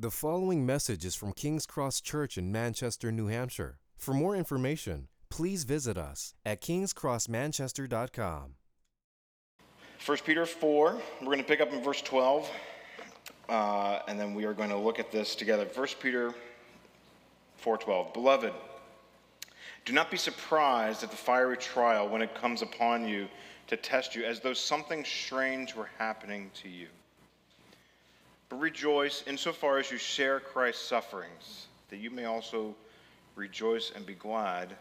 The following message is from King's Cross Church in Manchester, New Hampshire. For more information, please visit us at kingscrossmanchester.com. 1 Peter 4, we're going to pick up in verse 12, uh, and then we are going to look at this together. 1 Peter 4:12. Beloved, do not be surprised at the fiery trial when it comes upon you to test you, as though something strange were happening to you. But rejoice insofar as you share Christ's sufferings, that you may also rejoice and be glad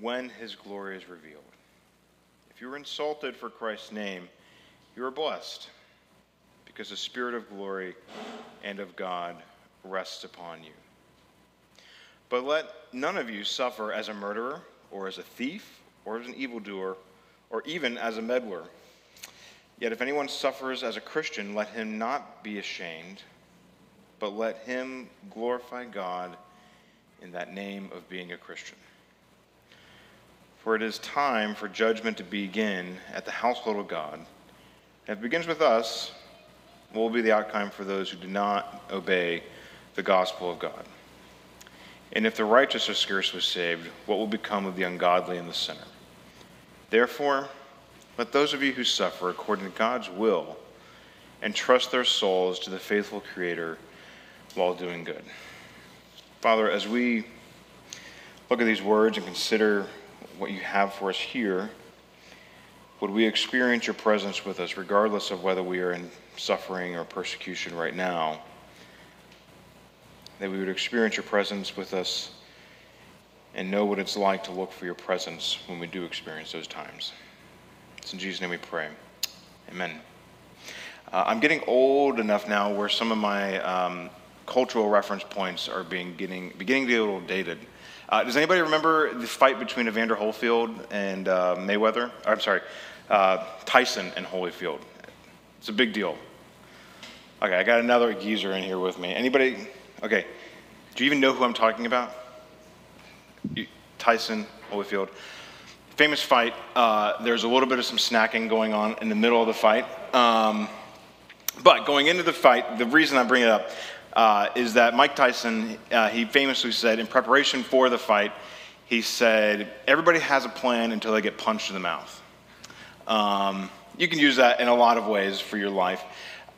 when his glory is revealed. If you are insulted for Christ's name, you are blessed, because the Spirit of glory and of God rests upon you. But let none of you suffer as a murderer, or as a thief, or as an evildoer, or even as a meddler. Yet if anyone suffers as a Christian, let him not be ashamed, but let him glorify God in that name of being a Christian. For it is time for judgment to begin at the household of God. if it begins with us, what will be the outcome for those who do not obey the gospel of God? And if the righteous are scarcely saved, what will become of the ungodly and the sinner? Therefore, let those of you who suffer according to God's will entrust their souls to the faithful Creator while doing good. Father, as we look at these words and consider what you have for us here, would we experience your presence with us, regardless of whether we are in suffering or persecution right now? That we would experience your presence with us and know what it's like to look for your presence when we do experience those times. It's in Jesus' name we pray. Amen. Uh, I'm getting old enough now where some of my um, cultural reference points are being getting beginning to get a little dated. Uh, does anybody remember the fight between Evander Holyfield and uh, Mayweather? I'm sorry, uh, Tyson and Holyfield. It's a big deal. Okay, I got another geezer in here with me. Anybody? Okay, do you even know who I'm talking about? Tyson Holyfield famous fight. Uh, there's a little bit of some snacking going on in the middle of the fight. Um, but going into the fight, the reason I bring it up uh, is that Mike Tyson, uh, he famously said in preparation for the fight, he said, everybody has a plan until they get punched in the mouth. Um, you can use that in a lot of ways for your life.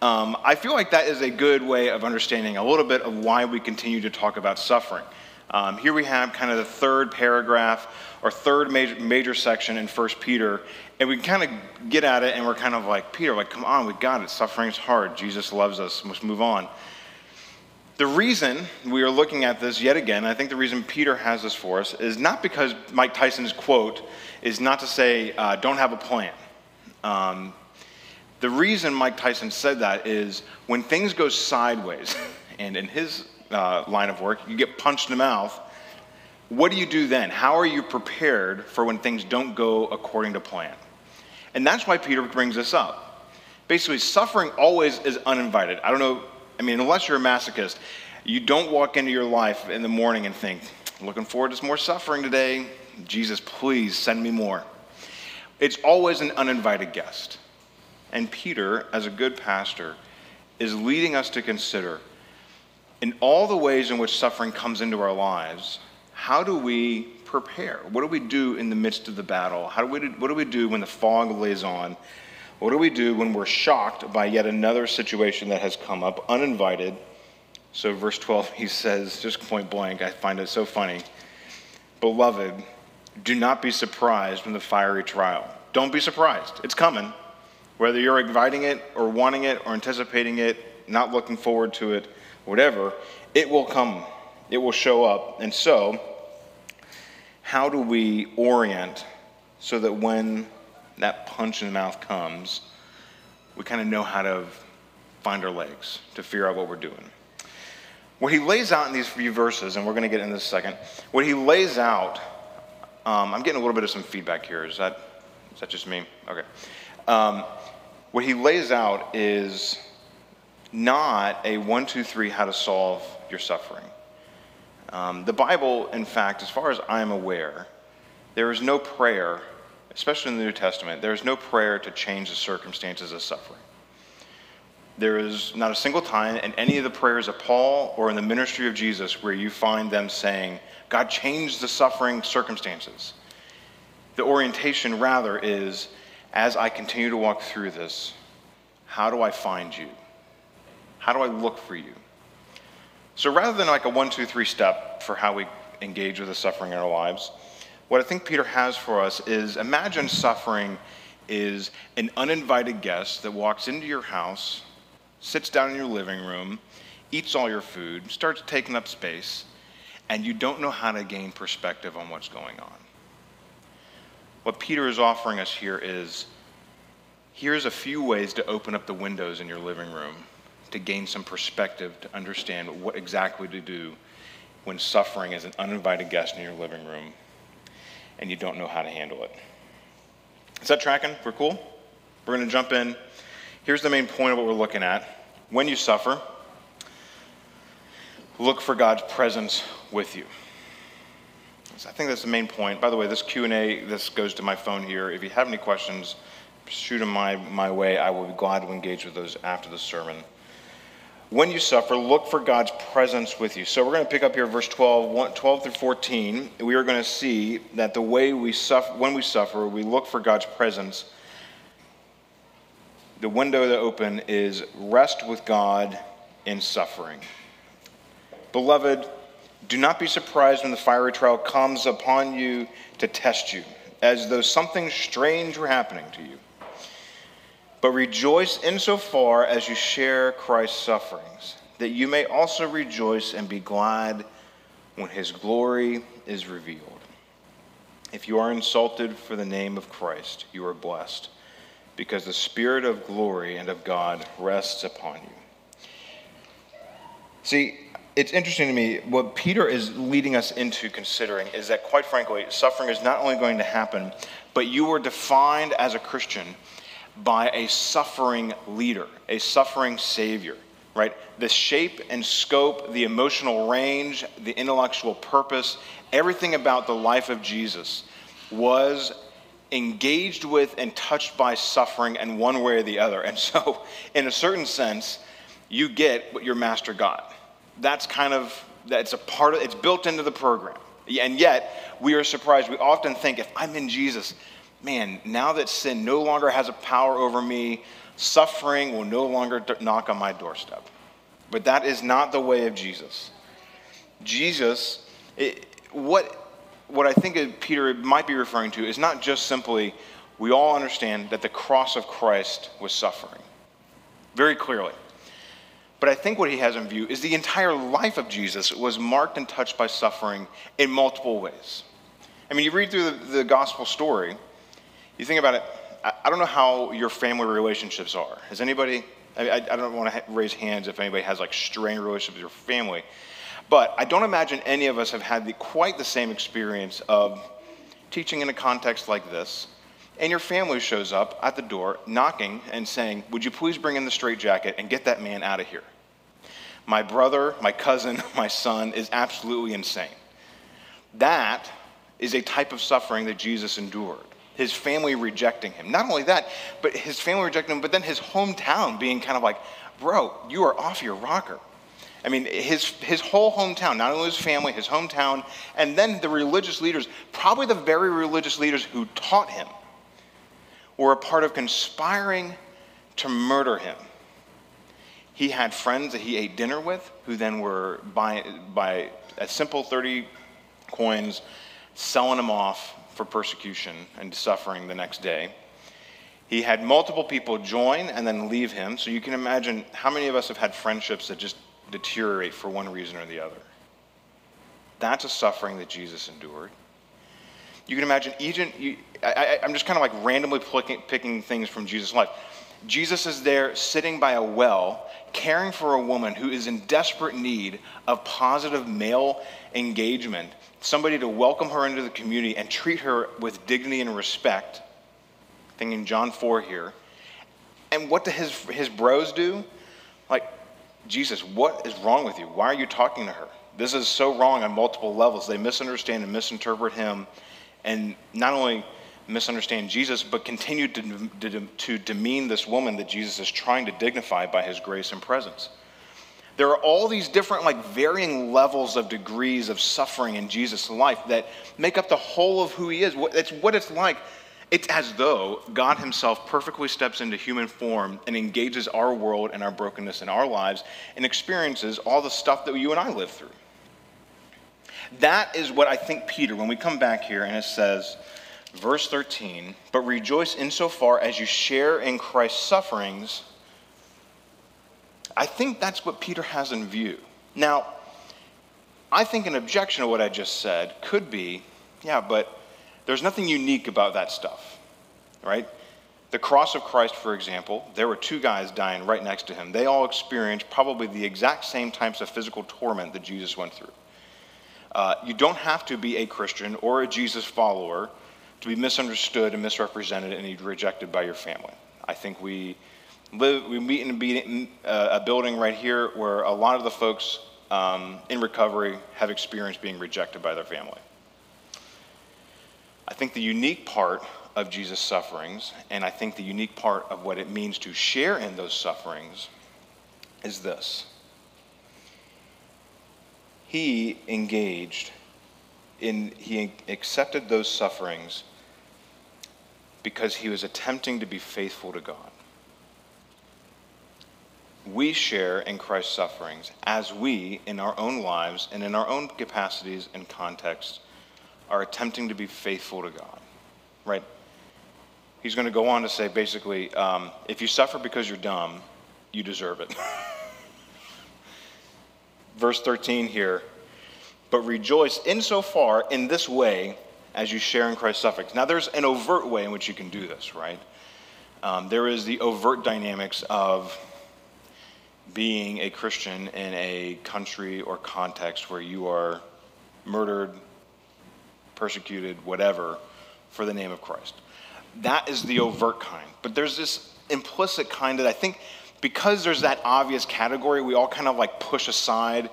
Um, I feel like that is a good way of understanding a little bit of why we continue to talk about suffering. Um, here we have kind of the third paragraph or third major, major section in First Peter, and we kind of get at it and we're kind of like, Peter, like, come on, we got it. Suffering is hard. Jesus loves us. Let's move on. The reason we are looking at this yet again, I think the reason Peter has this for us, is not because Mike Tyson's quote is not to say, uh, don't have a plan. Um, the reason Mike Tyson said that is when things go sideways, and in his uh, line of work, you get punched in the mouth, what do you do then? How are you prepared for when things don't go according to plan? And that's why Peter brings this up. Basically, suffering always is uninvited. I don't know, I mean, unless you're a masochist, you don't walk into your life in the morning and think, looking forward to some more suffering today. Jesus, please send me more. It's always an uninvited guest. And Peter, as a good pastor, is leading us to consider in all the ways in which suffering comes into our lives, how do we prepare? What do we do in the midst of the battle? How do we, what do we do when the fog lays on? What do we do when we're shocked by yet another situation that has come up uninvited? So, verse 12, he says, just point blank, I find it so funny Beloved, do not be surprised when the fiery trial. Don't be surprised. It's coming. Whether you're inviting it or wanting it or anticipating it, not looking forward to it, whatever, it will come. It will show up. And so, how do we orient so that when that punch in the mouth comes, we kind of know how to find our legs, to figure out what we're doing? What he lays out in these few verses, and we're going to get into this second, what he lays out, um, I'm getting a little bit of some feedback here. Is that, is that just me? Okay. Um, what he lays out is not a one, two, three, how to solve your suffering. Um, the Bible, in fact, as far as I'm aware, there is no prayer, especially in the New Testament, there is no prayer to change the circumstances of suffering. There is not a single time in any of the prayers of Paul or in the ministry of Jesus where you find them saying, God, change the suffering circumstances. The orientation, rather, is as I continue to walk through this, how do I find you? How do I look for you? So rather than like a one, two, three step for how we engage with the suffering in our lives, what I think Peter has for us is imagine suffering is an uninvited guest that walks into your house, sits down in your living room, eats all your food, starts taking up space, and you don't know how to gain perspective on what's going on. What Peter is offering us here is here's a few ways to open up the windows in your living room to gain some perspective to understand what exactly to do when suffering is an uninvited guest in your living room and you don't know how to handle it. Is that tracking? We're cool? We're going to jump in. Here's the main point of what we're looking at. When you suffer, look for God's presence with you. So I think that's the main point. By the way, this Q&A, this goes to my phone here. If you have any questions, shoot them my, my way. I will be glad to engage with those after the sermon. When you suffer, look for God's presence with you. So we're going to pick up here verse 12, 12 through 14. We are going to see that the way we suffer, when we suffer, we look for God's presence. The window to open is rest with God in suffering. Beloved, do not be surprised when the fiery trial comes upon you to test you, as though something strange were happening to you. But rejoice insofar as you share Christ's sufferings, that you may also rejoice and be glad when his glory is revealed. If you are insulted for the name of Christ, you are blessed, because the Spirit of glory and of God rests upon you. See, it's interesting to me what Peter is leading us into considering is that, quite frankly, suffering is not only going to happen, but you are defined as a Christian by a suffering leader, a suffering savior, right? The shape and scope, the emotional range, the intellectual purpose, everything about the life of Jesus was engaged with and touched by suffering in one way or the other. And so, in a certain sense, you get what your master got that's kind of that's a part of it's built into the program and yet we are surprised we often think if i'm in jesus man now that sin no longer has a power over me suffering will no longer knock on my doorstep. But that is not the way of jesus. Jesus it, what what i think peter might be referring to is not just simply we all understand that the cross of christ was suffering very clearly. But I think what he has in view is the entire life of Jesus was marked and touched by suffering in multiple ways. I mean, you read through the, the gospel story, you think about it, I, don't know how your family relationships are. Has anybody, I, I, I don't want to raise hands if anybody has like strained relationships with your family, but I don't imagine any of us have had the, quite the same experience of teaching in a context like this and your family shows up at the door knocking and saying, Would you please bring in the straitjacket and get that man out of here? My brother, my cousin, my son is absolutely insane. That is a type of suffering that Jesus endured. His family rejecting him. Not only that, but his family rejecting him, but then his hometown being kind of like, bro, you are off your rocker. I mean, his, his whole hometown, not only his family, his hometown, and then the religious leaders, probably the very religious leaders who taught him, were a part of conspiring to murder him. He had friends that he ate dinner with who then were, by, by a simple 30 coins, selling him off for persecution and suffering the next day. He had multiple people join and then leave him. So you can imagine how many of us have had friendships that just deteriorate for one reason or the other. That's a suffering that Jesus endured. You can imagine, I, am just kind of like randomly picking, picking things from Jesus' life. Jesus is there sitting by a well, caring for a woman who is in desperate need of positive male engagement, somebody to welcome her into the community and treat her with dignity and respect. Thinking John 4 here. And what do his, his bros do? Like, Jesus, what is wrong with you? Why are you talking to her? This is so wrong on multiple levels. They misunderstand and misinterpret him. And not only misunderstand Jesus, but continue to, to, to demean this woman that Jesus is trying to dignify by his grace and presence. There are all these different, like, varying levels of degrees of suffering in Jesus' life that make up the whole of who he is. It's what it's like. It's as though God himself perfectly steps into human form and engages our world and our brokenness in our lives and experiences all the stuff that you and I live through. That is what I think Peter, when we come back here and it says, verse 13, but rejoice insofar as you share in Christ's sufferings. I think that's what Peter has in view. Now, I think an objection to what I just said could be yeah, but there's nothing unique about that stuff, right? The cross of Christ, for example, there were two guys dying right next to him. They all experienced probably the exact same types of physical torment that Jesus went through. Uh, you don't have to be a Christian or a Jesus follower to be misunderstood and misrepresented and rejected by your family. I think we live, we meet in a, uh, a building right here where a lot of the folks um, in recovery have experienced being rejected by their family. I think the unique part of Jesus' sufferings, and I think the unique part of what it means to share in those sufferings, is this he engaged in, he accepted those sufferings because he was attempting to be faithful to God. We share in Christ's sufferings as we, in our own lives and in our own capacities and contexts, are attempting to be faithful to God. Right? He's going to go on to say basically, um, if you suffer because you're dumb, you deserve it. verse 13 here, but rejoice insofar in this way as you share in Christ's sufferings. Now, there's an overt way in which you can do this, right? Um, there is the overt dynamics of being a Christian in a country or context where you are murdered, persecuted, whatever, for the name of Christ. That is the overt kind. But there's this implicit kind that I think because there's that obvious category, we all kind of like push aside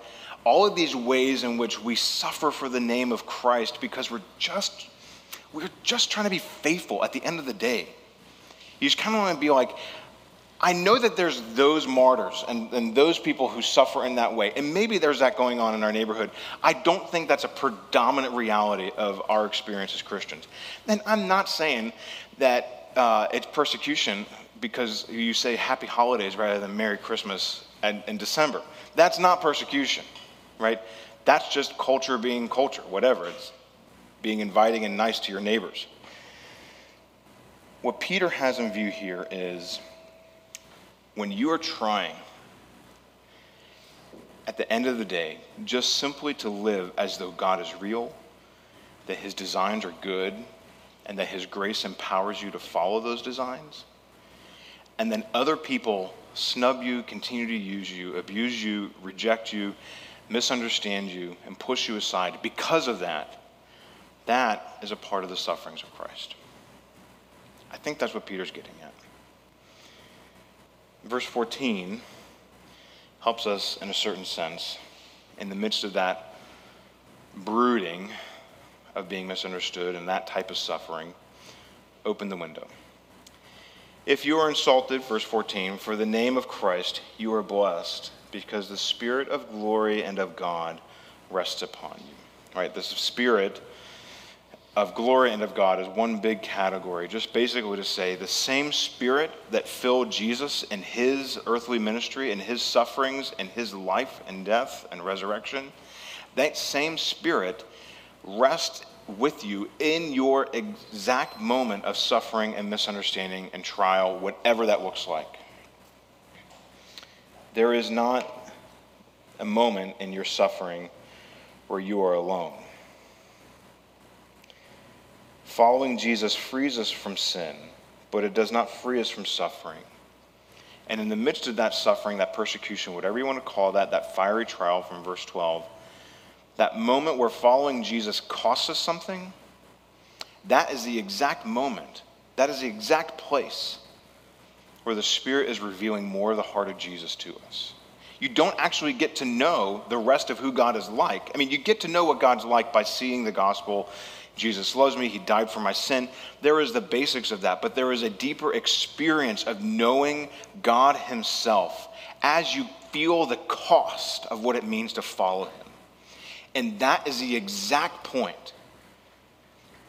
all of these ways in which we suffer for the name of Christ because we're just we're just trying to be faithful at the end of the day. You just kind of want to be like, I know that there's those martyrs and, and those people who suffer in that way, and maybe there's that going on in our neighborhood. I don't think that's a predominant reality of our experience as Christians. And I'm not saying that uh, it's persecution because you say happy holidays rather than Merry Christmas in December. That's not persecution, right? That's just culture being culture, whatever. It's being inviting and nice to your neighbors. What Peter has in view here is when you are trying, at the end of the day, just simply to live as though God is real, that his designs are good, and that his grace empowers you to follow those designs, and then other people snub you, continue to use you, abuse you, reject you, misunderstand you, and push you aside because of that, that is a part of the sufferings of Christ. I think that's what Peter's getting at. Verse 14 helps us in a certain sense in the midst of that brooding of being misunderstood and that type of suffering. Open the window. If you are insulted, verse 14, for the name of Christ, you are blessed because the Spirit of glory and of God rests upon you. Right, this Spirit of glory and of God is one big category, just basically to say the same Spirit that filled Jesus in his earthly ministry and his sufferings and his life and death and resurrection, that same Spirit rests with you in your exact moment of suffering and misunderstanding and trial, whatever that looks like. There is not a moment in your suffering where you are alone. Following Jesus frees us from sin, but it does not free us from suffering. And in the midst of that suffering, that persecution, whatever you want to call that, that fiery trial from verse 12, that moment where following Jesus costs us something, that is the exact moment, that is the exact place where the Spirit is revealing more of the heart of Jesus to us. You don't actually get to know the rest of who God is like. I mean, you get to know what God's like by seeing the gospel, Jesus loves me, he died for my sin. There is the basics of that, but there is a deeper experience of knowing God himself as you feel the cost of what it means to follow him. And that is the exact point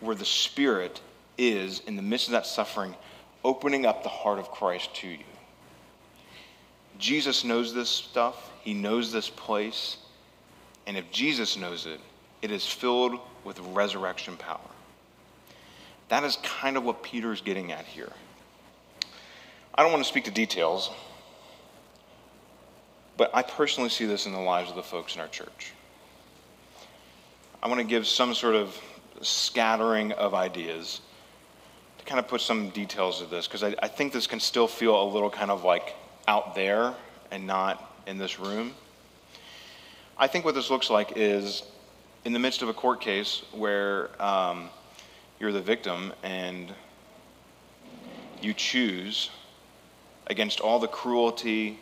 where the Spirit is, in the midst of that suffering, opening up the heart of Christ to you. Jesus knows this stuff, He knows this place. And if Jesus knows it, it is filled with resurrection power. That is kind of what Peter is getting at here. I don't want to speak to details, but I personally see this in the lives of the folks in our church. I want to give some sort of scattering of ideas kind of put some details of this, because I, I think this can still feel a little kind of like out there and not in this room. I think what this looks like is in the midst of a court case where um, you're the victim and you choose against all the cruelty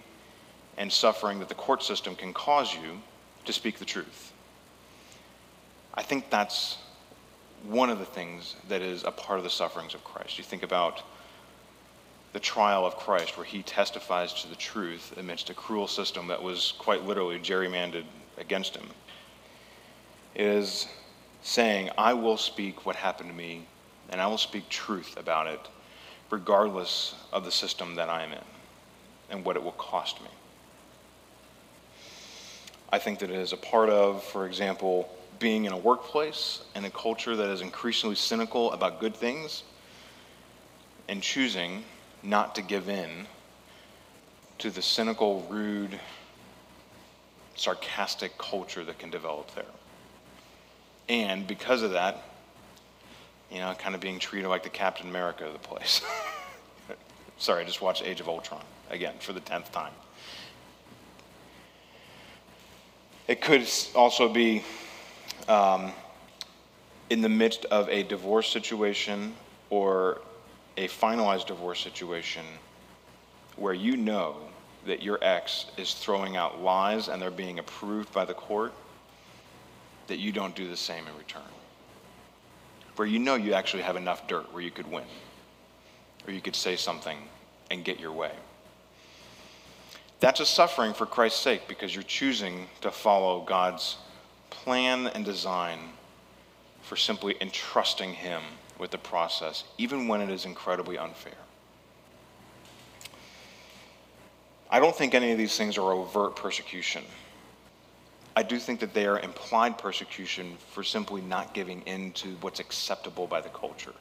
and suffering that the court system can cause you to speak the truth. I think that's one of the things that is a part of the sufferings of Christ. You think about the trial of Christ, where he testifies to the truth amidst a cruel system that was quite literally gerrymandered against him, is saying, I will speak what happened to me, and I will speak truth about it, regardless of the system that I am in and what it will cost me. I think that it is a part of, for example, being in a workplace and a culture that is increasingly cynical about good things and choosing not to give in to the cynical, rude, sarcastic culture that can develop there. And because of that, you know, kind of being treated like the Captain America of the place. Sorry, I just watched Age of Ultron again for the 10th time. It could also be um, in the midst of a divorce situation or a finalized divorce situation where you know that your ex is throwing out lies and they're being approved by the court, that you don't do the same in return. Where you know you actually have enough dirt where you could win, or you could say something and get your way. That's a suffering for Christ's sake because you're choosing to follow God's plan and design for simply entrusting Him with the process, even when it is incredibly unfair. I don't think any of these things are overt persecution. I do think that they are implied persecution for simply not giving in to what's acceptable by the culture.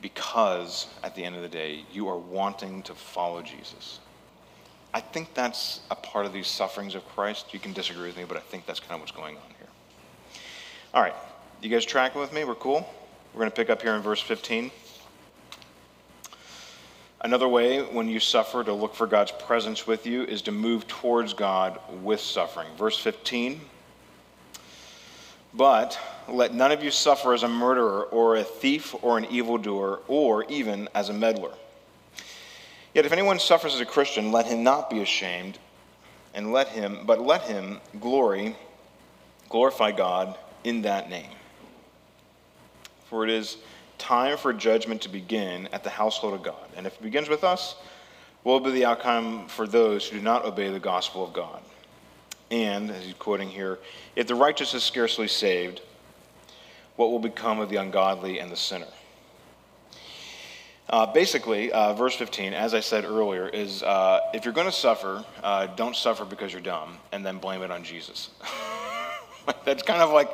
Because at the end of the day, you are wanting to follow Jesus. I think that's a part of these sufferings of Christ. You can disagree with me, but I think that's kind of what's going on here. All right, you guys tracking with me? We're cool? We're going to pick up here in verse 15. Another way when you suffer to look for God's presence with you is to move towards God with suffering. Verse 15. But let none of you suffer as a murderer or a thief or an evildoer or even as a meddler. Yet if anyone suffers as a Christian, let him not be ashamed, and let him, but let him glory, glorify God in that name. For it is time for judgment to begin at the household of God. And if it begins with us, what will be the outcome for those who do not obey the gospel of God? And, as he's quoting here, if the righteous is scarcely saved, what will become of the ungodly and the sinner? Uh, basically, uh, verse 15, as I said earlier, is uh, if you're going to suffer, uh, don't suffer because you're dumb and then blame it on Jesus. That's kind of like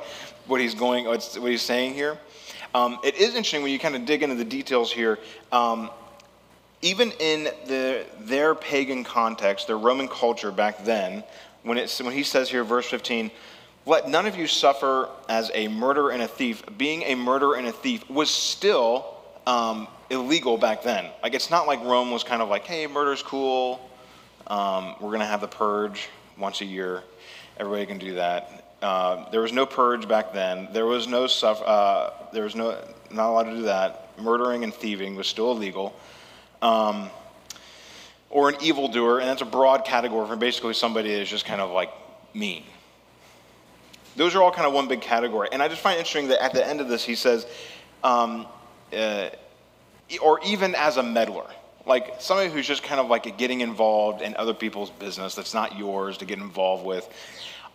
what he's going, what he's saying here. Um, it is interesting when you kind of dig into the details here. Um, even in the, their pagan context, their Roman culture back then, when, it, when he says here, verse 15, let none of you suffer as a murderer and a thief. Being a murderer and a thief was still um, illegal back then. Like, it's not like Rome was kind of like, hey, murder's cool. Um, we're going to have the purge once a year. Everybody can do that. Uh, there was no purge back then. There was no stuff. Uh, there was no not allowed to do that. Murdering and thieving was still illegal. Um, or an evildoer, and that's a broad category for basically somebody that is just kind of like mean. Those are all kind of one big category. And I just find interesting that at the end of this, he says, um, uh, or even as a meddler. Like somebody who's just kind of like getting involved in other people's business that's not yours to get involved with.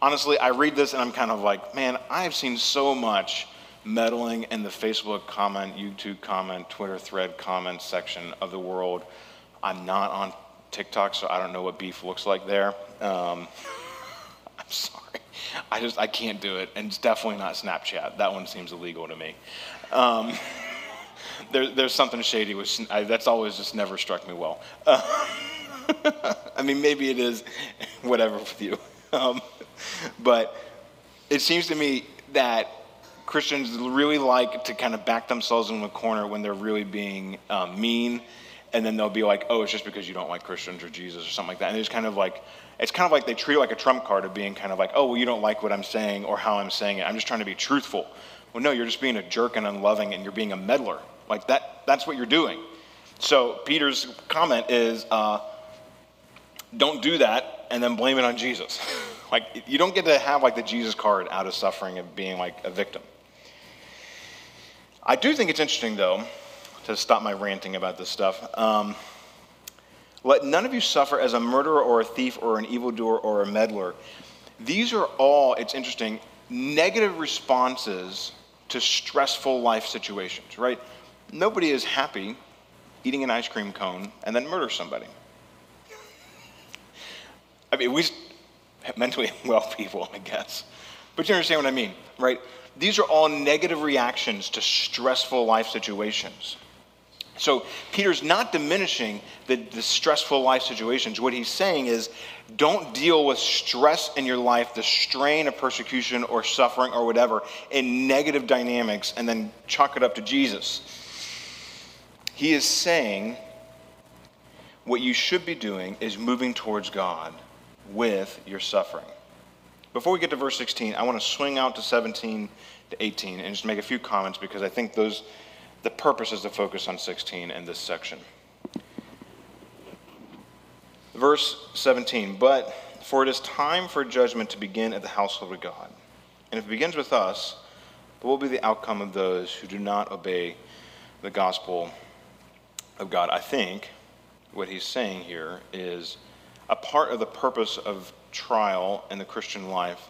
Honestly, I read this and I'm kind of like, man, I've seen so much meddling in the Facebook comment, YouTube comment, Twitter thread comment section of the world. I'm not on TikTok, so I don't know what beef looks like there. Um, I'm sorry. I just I can't do it, and it's definitely not Snapchat. That one seems illegal to me. Um, there, there's something shady which I, that's always just never struck me well. Uh, I mean, maybe it is, whatever with you. Um, but it seems to me that Christians really like to kind of back themselves in the corner when they're really being um, mean, and then they'll be like, "Oh, it's just because you don't like Christians or Jesus or something like that." And it's kind of like, it's kind of like they treat it like a trump card of being kind of like, "Oh, well, you don't like what I'm saying or how I'm saying it. I'm just trying to be truthful." Well, no, you're just being a jerk and unloving, and you're being a meddler. Like that. That's what you're doing. So Peter's comment is, uh, "Don't do that," and then blame it on Jesus. like you don't get to have like the Jesus card out of suffering and being like a victim. I do think it's interesting, though, to stop my ranting about this stuff. Um, let none of you suffer as a murderer or a thief or an evildoer or a meddler. These are all, it's interesting, negative responses to stressful life situations, right? Nobody is happy eating an ice cream cone and then murder somebody. I mean, we mentally well people, I guess. But you understand what I mean, right? These are all negative reactions to stressful life situations. So Peter's not diminishing the, the, stressful life situations. What he's saying is don't deal with stress in your life, the strain of persecution or suffering or whatever, in negative dynamics and then chalk it up to Jesus. He is saying what you should be doing is moving towards God with your suffering. Before we get to verse 16, I want to swing out to 17 to 18 and just make a few comments because I think those the purpose is to focus on 16 in this section. Verse 17, but for it is time for judgment to begin at the household of God. And if it begins with us, what will be the outcome of those who do not obey the gospel of God? I think what he's saying here is a part of the purpose of trial in the Christian life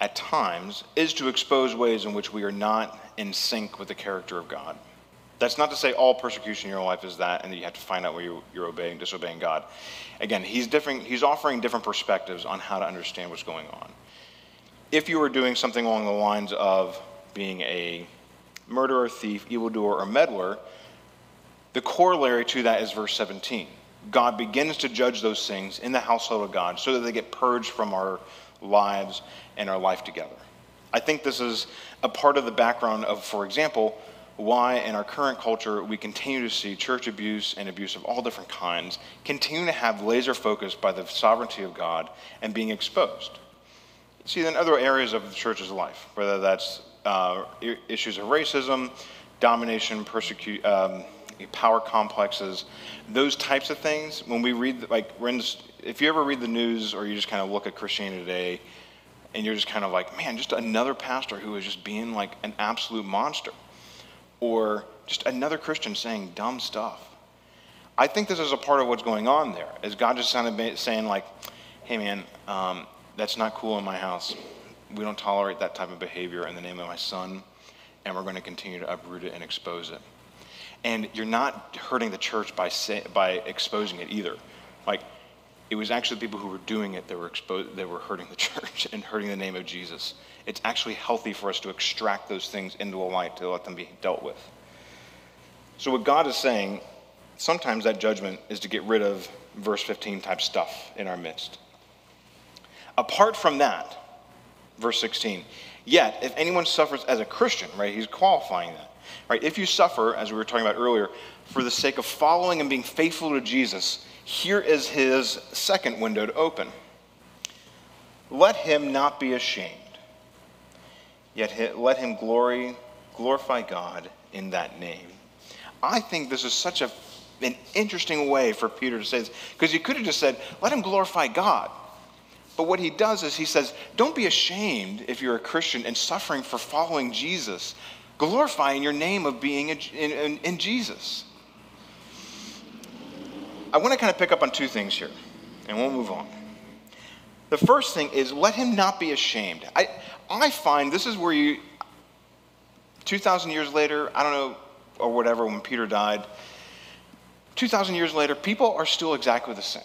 at times is to expose ways in which we are not in sync with the character of God. That's not to say all persecution in your life is that, and that you have to find out where you, are obeying, disobeying God. Again, he's, different, he's offering different perspectives on how to understand what's going on. If you were doing something along the lines of being a murderer, thief, evildoer, or meddler, the corollary to that is verse 17. God begins to judge those things in the household of God so that they get purged from our lives and our life together. I think this is a part of the background of, for example, why in our current culture we continue to see church abuse and abuse of all different kinds continue to have laser focus by the sovereignty of God and being exposed. See, in other areas of the church's life, whether that's uh, issues of racism, domination, persecution. um, power complexes, those types of things, when we read, like, if you ever read the news or you just kind of look at Christianity today, and you're just kind of like, man, just another pastor who is just being like an absolute monster, or just another Christian saying dumb stuff. I think this is a part of what's going on there. Is God just kind of saying like, hey man, um, that's not cool in my house. We don't tolerate that type of behavior in the name of my son, and we're going to continue to uproot it and expose it. And you're not hurting the church by, say, by exposing it either. Like, it was actually the people who were doing it that were exposed, that were hurting the church and hurting the name of Jesus. It's actually healthy for us to extract those things into a light to let them be dealt with. So, what God is saying, sometimes that judgment is to get rid of verse 15 type stuff in our midst. Apart from that, verse 16, yet if anyone suffers as a Christian, right, he's qualifying that. Right? If you suffer, as we were talking about earlier, for the sake of following and being faithful to Jesus, here is his second window to open. Let him not be ashamed, yet let him glory, glorify God in that name. I think this is such a, an interesting way for Peter to say this, because he could have just said, let him glorify God. But what he does is he says, Don't be ashamed if you're a Christian and suffering for following Jesus, glorifying your name of being in, in, in Jesus. I want to kind of pick up on two things here, and we'll move on. The first thing is let him not be ashamed. I, I find this is where you, 2,000 years later, I don't know, or whatever, when Peter died, 2,000 years later, people are still exactly the same.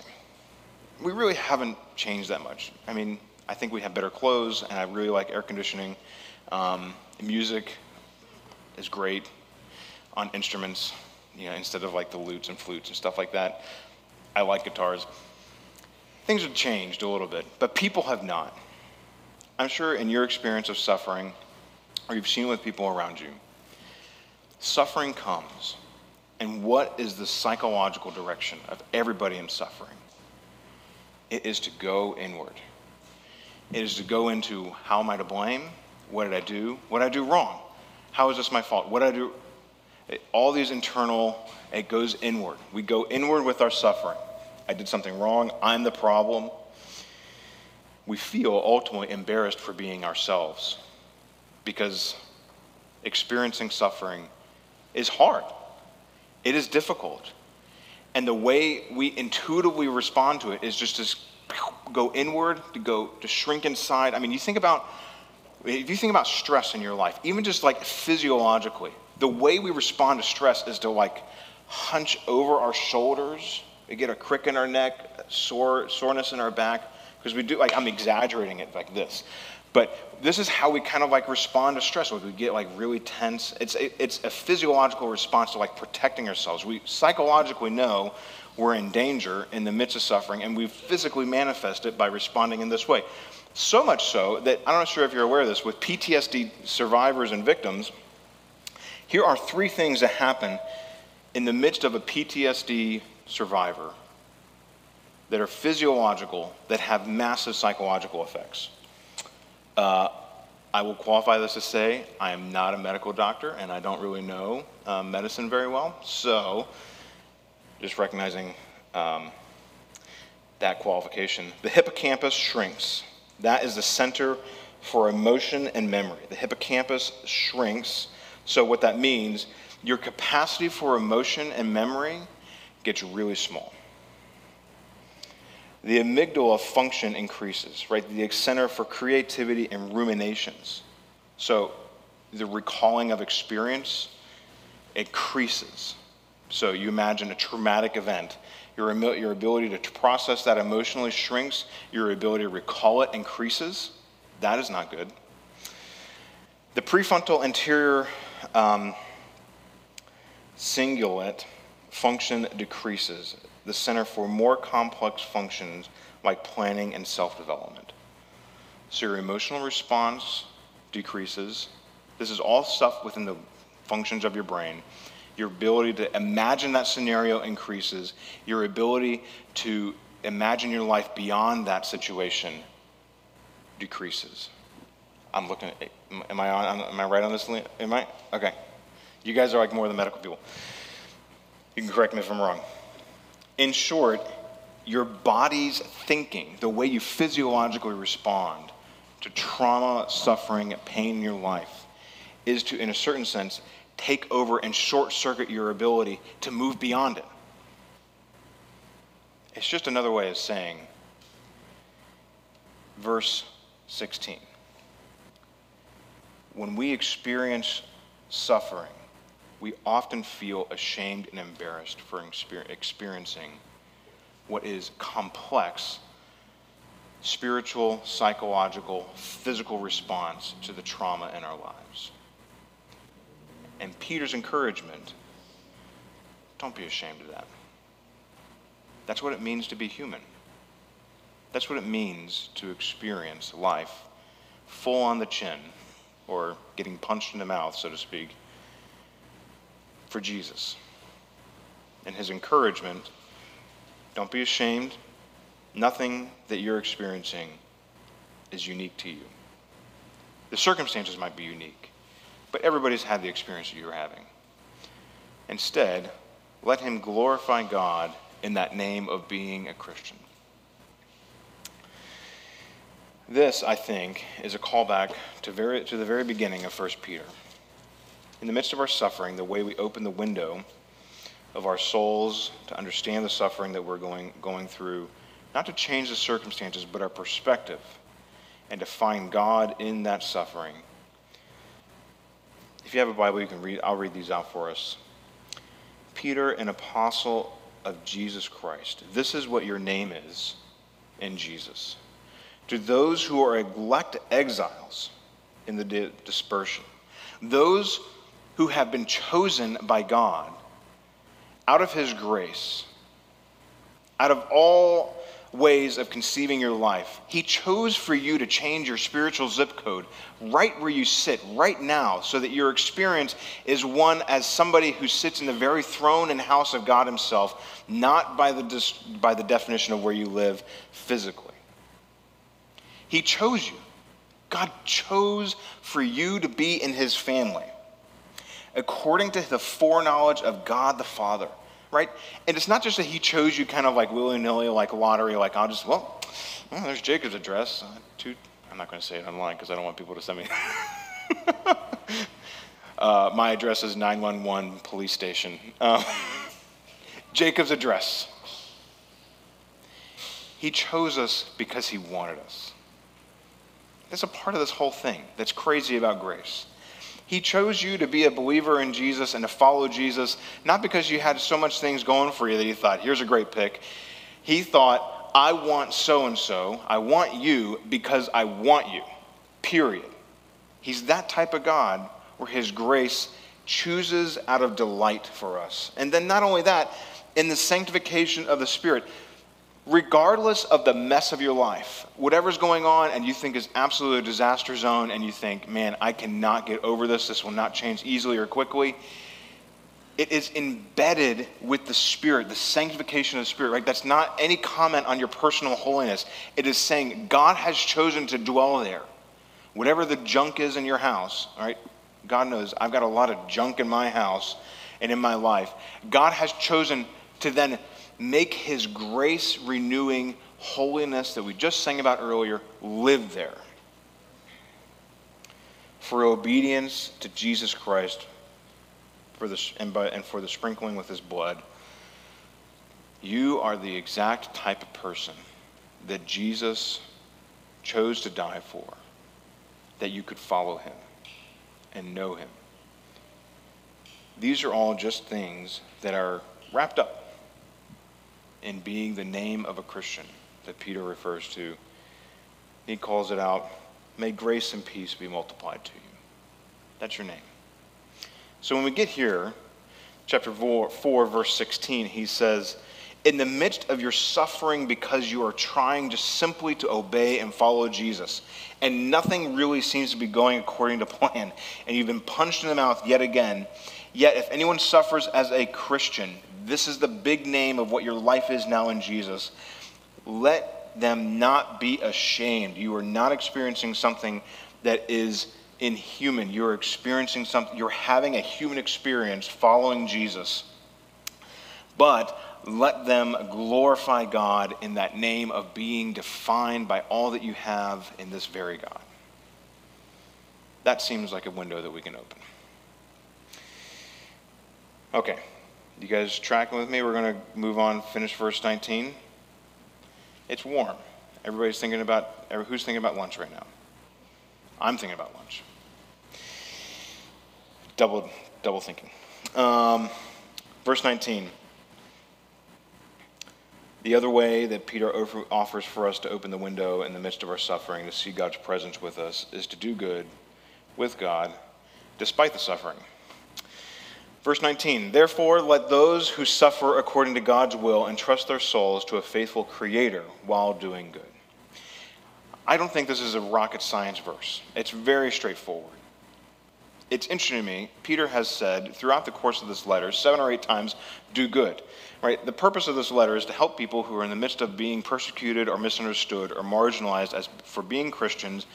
We really haven't changed that much. I mean, I think we have better clothes, and I really like air conditioning. Um, music is great on instruments, you know, instead of like the lutes and flutes and stuff like that. I like guitars. Things have changed a little bit, but people have not. I'm sure in your experience of suffering, or you've seen with people around you, suffering comes. And what is the psychological direction of everybody in suffering? It is to go inward. It is to go into how am I to blame? What did I do? What did I do wrong? How is this my fault? What did I do? All these internal, it goes inward. We go inward with our suffering. I did something wrong. I'm the problem. We feel ultimately embarrassed for being ourselves because experiencing suffering is hard, it is difficult. And the way we intuitively respond to it is just to go inward, to go to shrink inside. I mean, you think about if you think about stress in your life, even just like physiologically, the way we respond to stress is to like hunch over our shoulders, we get a crick in our neck, sore, soreness in our back, because we do like I'm exaggerating it like this. But this is how we kind of like respond to stress. We get like really tense. It's, it's a physiological response to like protecting ourselves. We psychologically know we're in danger in the midst of suffering, and we physically manifest it by responding in this way. So much so that I'm not sure if you're aware of this, with PTSD survivors and victims, here are three things that happen in the midst of a PTSD survivor that are physiological that have massive psychological effects. Uh, I will qualify this to say I am not a medical doctor and I don't really know uh, medicine very well. So, just recognizing um, that qualification. The hippocampus shrinks. That is the center for emotion and memory. The hippocampus shrinks. So, what that means, your capacity for emotion and memory gets really small the amygdala function increases, right? The center for creativity and ruminations. So the recalling of experience increases. So you imagine a traumatic event. Your, your ability to process that emotionally shrinks, your ability to recall it increases. That is not good. The prefrontal anterior um, cingulate function decreases the center for more complex functions like planning and self development. So your emotional response decreases. This is all stuff within the functions of your brain. Your ability to imagine that scenario increases. Your ability to imagine your life beyond that situation decreases. I'm looking at, am I on, am I right on this? Am I? Okay. You guys are like more than medical people. You can correct me if I'm wrong. In short, your body's thinking, the way you physiologically respond to trauma, suffering, pain in your life, is to, in a certain sense, take over and short circuit your ability to move beyond it. It's just another way of saying, verse 16. When we experience suffering, we often feel ashamed and embarrassed for experiencing what is complex spiritual, psychological, physical response to the trauma in our lives. And Peter's encouragement don't be ashamed of that. That's what it means to be human. That's what it means to experience life full on the chin or getting punched in the mouth, so to speak, for Jesus. And his encouragement don't be ashamed. Nothing that you're experiencing is unique to you. The circumstances might be unique, but everybody's had the experience that you're having. Instead, let him glorify God in that name of being a Christian. This, I think, is a callback to, very, to the very beginning of 1 Peter. In the midst of our suffering, the way we open the window of our souls to understand the suffering that we're going, going through, not to change the circumstances, but our perspective, and to find God in that suffering. If you have a Bible, you can read, I'll read these out for us. Peter, an apostle of Jesus Christ. This is what your name is in Jesus. To those who are elect exiles in the dispersion, those who have been chosen by God out of His grace, out of all ways of conceiving your life. He chose for you to change your spiritual zip code right where you sit, right now, so that your experience is one as somebody who sits in the very throne and house of God Himself, not by the, by the definition of where you live physically. He chose you. God chose for you to be in His family according to the foreknowledge of God the Father right? And it's not just that he chose you kind of like willy nilly, like lottery, like I'll just, well, well there's Jacob's address. Uh, two, I'm not going to say it online because I don't want people to send me. uh, my address is 911 police station. Uh, Jacob's address. He chose us because he wanted us. That's a part of this whole thing that's crazy about grace. He chose you to be a believer in Jesus and to follow Jesus, not because you had so much things going for you that he thought, here's a great pick. He thought, I want so and so. I want you because I want you, period. He's that type of God where his grace chooses out of delight for us. And then not only that, in the sanctification of the Spirit, regardless of the mess of your life, whatever's going on and you think is absolutely a disaster zone and you think, man, I cannot get over this, this will not change easily or quickly, it is embedded with the Spirit, the sanctification of the Spirit, right? That's not any comment on your personal holiness. It is saying God has chosen to dwell there. Whatever the junk is in your house, all right? God knows I've got a lot of junk in my house and in my life. God has chosen to then make his grace renewing holiness that we just sang about earlier live there. For obedience to Jesus Christ for the, and, by, and for the sprinkling with his blood, you are the exact type of person that Jesus chose to die for, that you could follow him and know him. These are all just things that are wrapped up in being the name of a Christian that Peter refers to. He calls it out, may grace and peace be multiplied to you. That's your name. So when we get here, chapter 4, 4, verse 16, he says, in the midst of your suffering because you are trying just simply to obey and follow Jesus, and nothing really seems to be going according to plan, and you've been punched in the mouth yet again, yet if anyone suffers as a Christian, this is the big name of what your life is now in Jesus. Let them not be ashamed. You are not experiencing something that is inhuman. You're experiencing something, you're having a human experience following Jesus. But let them glorify God in that name of being defined by all that you have in this very God. That seems like a window that we can open. Okay, you guys tracking with me? We're going to move on, finish verse 19. It's warm. Everybody's thinking about, who's thinking about lunch right now? I'm thinking about lunch. Double, double thinking. Um, verse 19. The other way that Peter offers for us to open the window in the midst of our suffering, to see God's presence with us, is to do good with God despite the suffering. Verse 19, therefore, let those who suffer according to God's will entrust their souls to a faithful Creator while doing good. I don't think this is a rocket science verse. It's very straightforward. It's interesting to me, Peter has said throughout the course of this letter, seven or eight times, do good. Right? The purpose of this letter is to help people who are in the midst of being persecuted or misunderstood or marginalized as for being Christians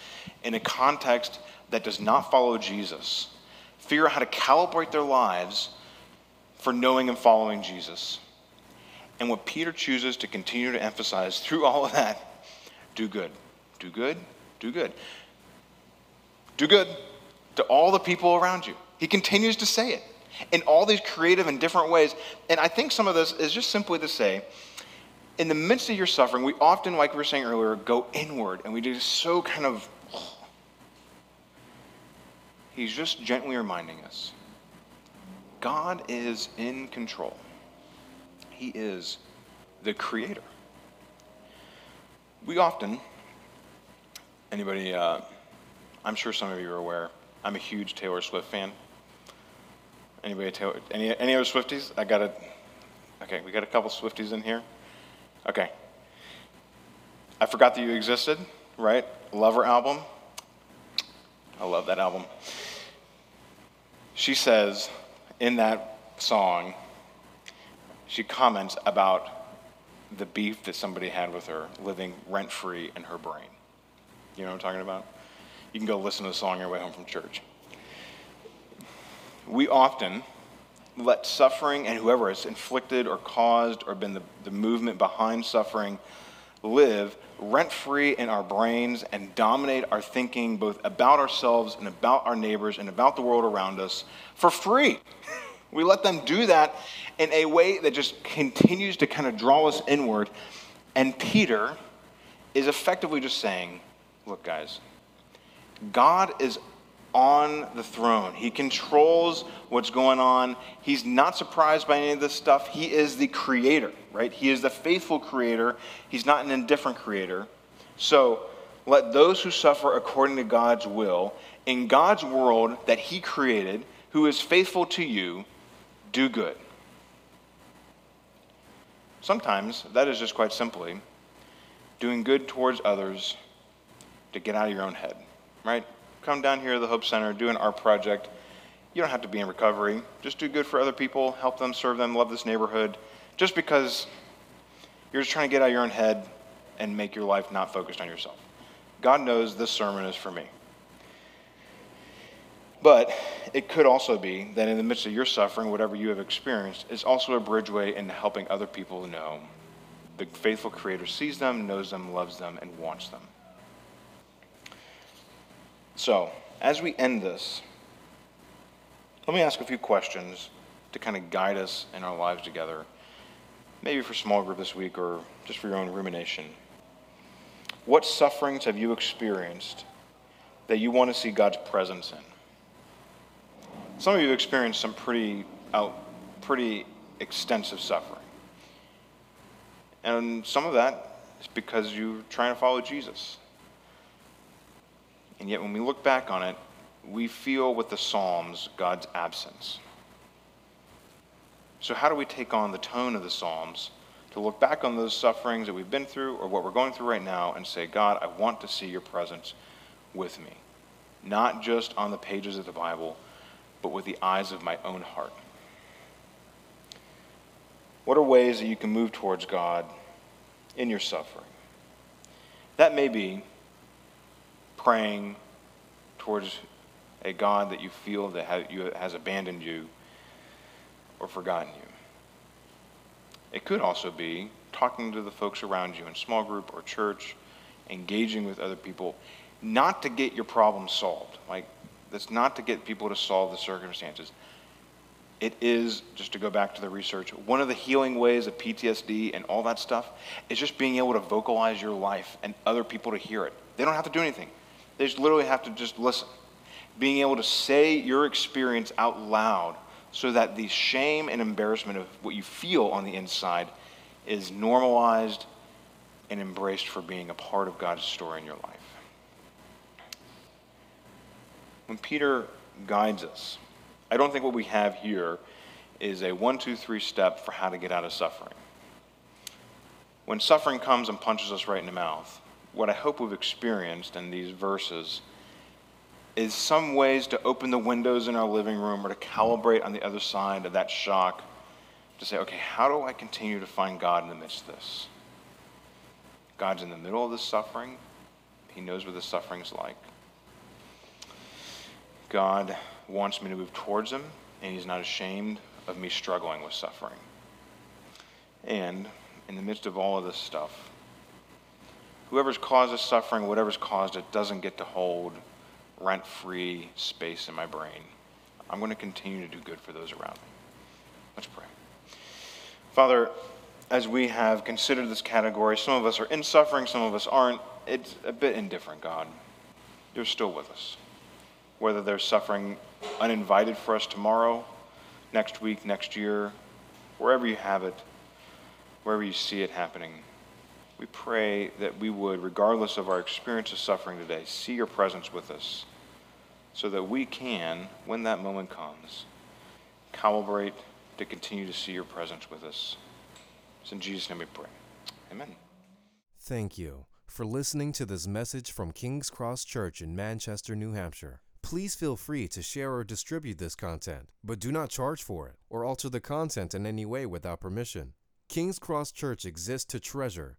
in a context that does not follow Jesus figure out how to calibrate their lives for knowing and following Jesus. And what Peter chooses to continue to emphasize through all of that do good. Do good Do good. Do good to all the people around you. He continues to say it in all these creative and different ways. And I think some of this is just simply to say, in the midst of your suffering, we often, like we were saying earlier, go inward and we do so kind of. He's just gently reminding us God is in control, He is the creator. We often, anybody, uh, I'm sure some of you are aware, I'm a huge Taylor Swift fan. Anybody, Taylor, any, any other Swifties? I got a, okay, we got a couple Swifties in here. Okay. I forgot that you existed, right? Lover album. I love that album. She says in that song, she comments about the beef that somebody had with her living rent free in her brain. You know what I'm talking about? You can go listen to the song on your way home from church. We often let suffering and whoever has inflicted or caused or been the, the movement behind suffering live rent free in our brains and dominate our thinking both about ourselves and about our neighbors and about the world around us for free. We let them do that in a way that just continues to kind of draw us inward. And Peter is effectively just saying, look, guys, God is on the throne. He controls what's going on. He's not surprised by any of this stuff. He is the creator, right? He is the faithful creator. He's not an indifferent creator. So let those who suffer according to God's will, in God's world that He created, who is faithful to you, do good. Sometimes that is just quite simply doing good towards others to get out of your own head, right? Come down here to the Hope Center, do an art project. You don't have to be in recovery. Just do good for other people, help them, serve them, love this neighborhood. Just because you're just trying to get out of your own head and make your life not focused on yourself. God knows this sermon is for me. But it could also be that in the midst of your suffering, whatever you have experienced, is also a bridgeway into helping other people know the faithful Creator sees them, knows them, loves them, and wants them. So, as we end this, let me ask a few questions to kind of guide us in our lives together. Maybe for small group this week or just for your own rumination. What sufferings have you experienced that you want to see God's presence in? Some of you have experienced some pretty out, pretty extensive suffering. And some of that is because you're trying to follow Jesus. And yet, when we look back on it, we feel with the Psalms God's absence. So, how do we take on the tone of the Psalms to look back on those sufferings that we've been through or what we're going through right now and say, God, I want to see your presence with me? Not just on the pages of the Bible, but with the eyes of my own heart. What are ways that you can move towards God in your suffering? That may be praying towards a God that you feel that has abandoned you or forgotten you. It could also be talking to the folks around you in small group or church, engaging with other people, not to get your problem solved. Like, that's not to get people to solve the circumstances. It is, just to go back to the research, one of the healing ways of PTSD and all that stuff is just being able to vocalize your life and other people to hear it. They don't have to do anything. They just literally have to just listen. Being able to say your experience out loud so that the shame and embarrassment of what you feel on the inside is normalized and embraced for being a part of God's story in your life. When Peter guides us, I don't think what we have here is a one, two, three step for how to get out of suffering. When suffering comes and punches us right in the mouth, what I hope we've experienced in these verses is some ways to open the windows in our living room or to calibrate on the other side of that shock to say, okay, how do I continue to find God in the midst of this? God's in the middle of this suffering. He knows what the suffering's like. God wants me to move towards Him, and He's not ashamed of me struggling with suffering. And in the midst of all of this stuff, whoever's caused this suffering, whatever's caused it, doesn't get to hold rent free space in my brain. I'm going to continue to do good for those around me. Let's pray. Father, as we have considered this category, some of us are in suffering, some of us aren't. It's a bit indifferent, God. You're still with us. Whether there's suffering uninvited for us tomorrow, next week, next year, wherever you have it, wherever you see it happening, we pray that we would, regardless of our experience of suffering today, see your presence with us so that we can, when that moment comes, calibrate to continue to see your presence with us. It's in Jesus' name we pray. Amen. Thank you for listening to this message from King's Cross Church in Manchester, New Hampshire. Please feel free to share or distribute this content, but do not charge for it or alter the content in any way without permission. King's Cross Church exists to treasure,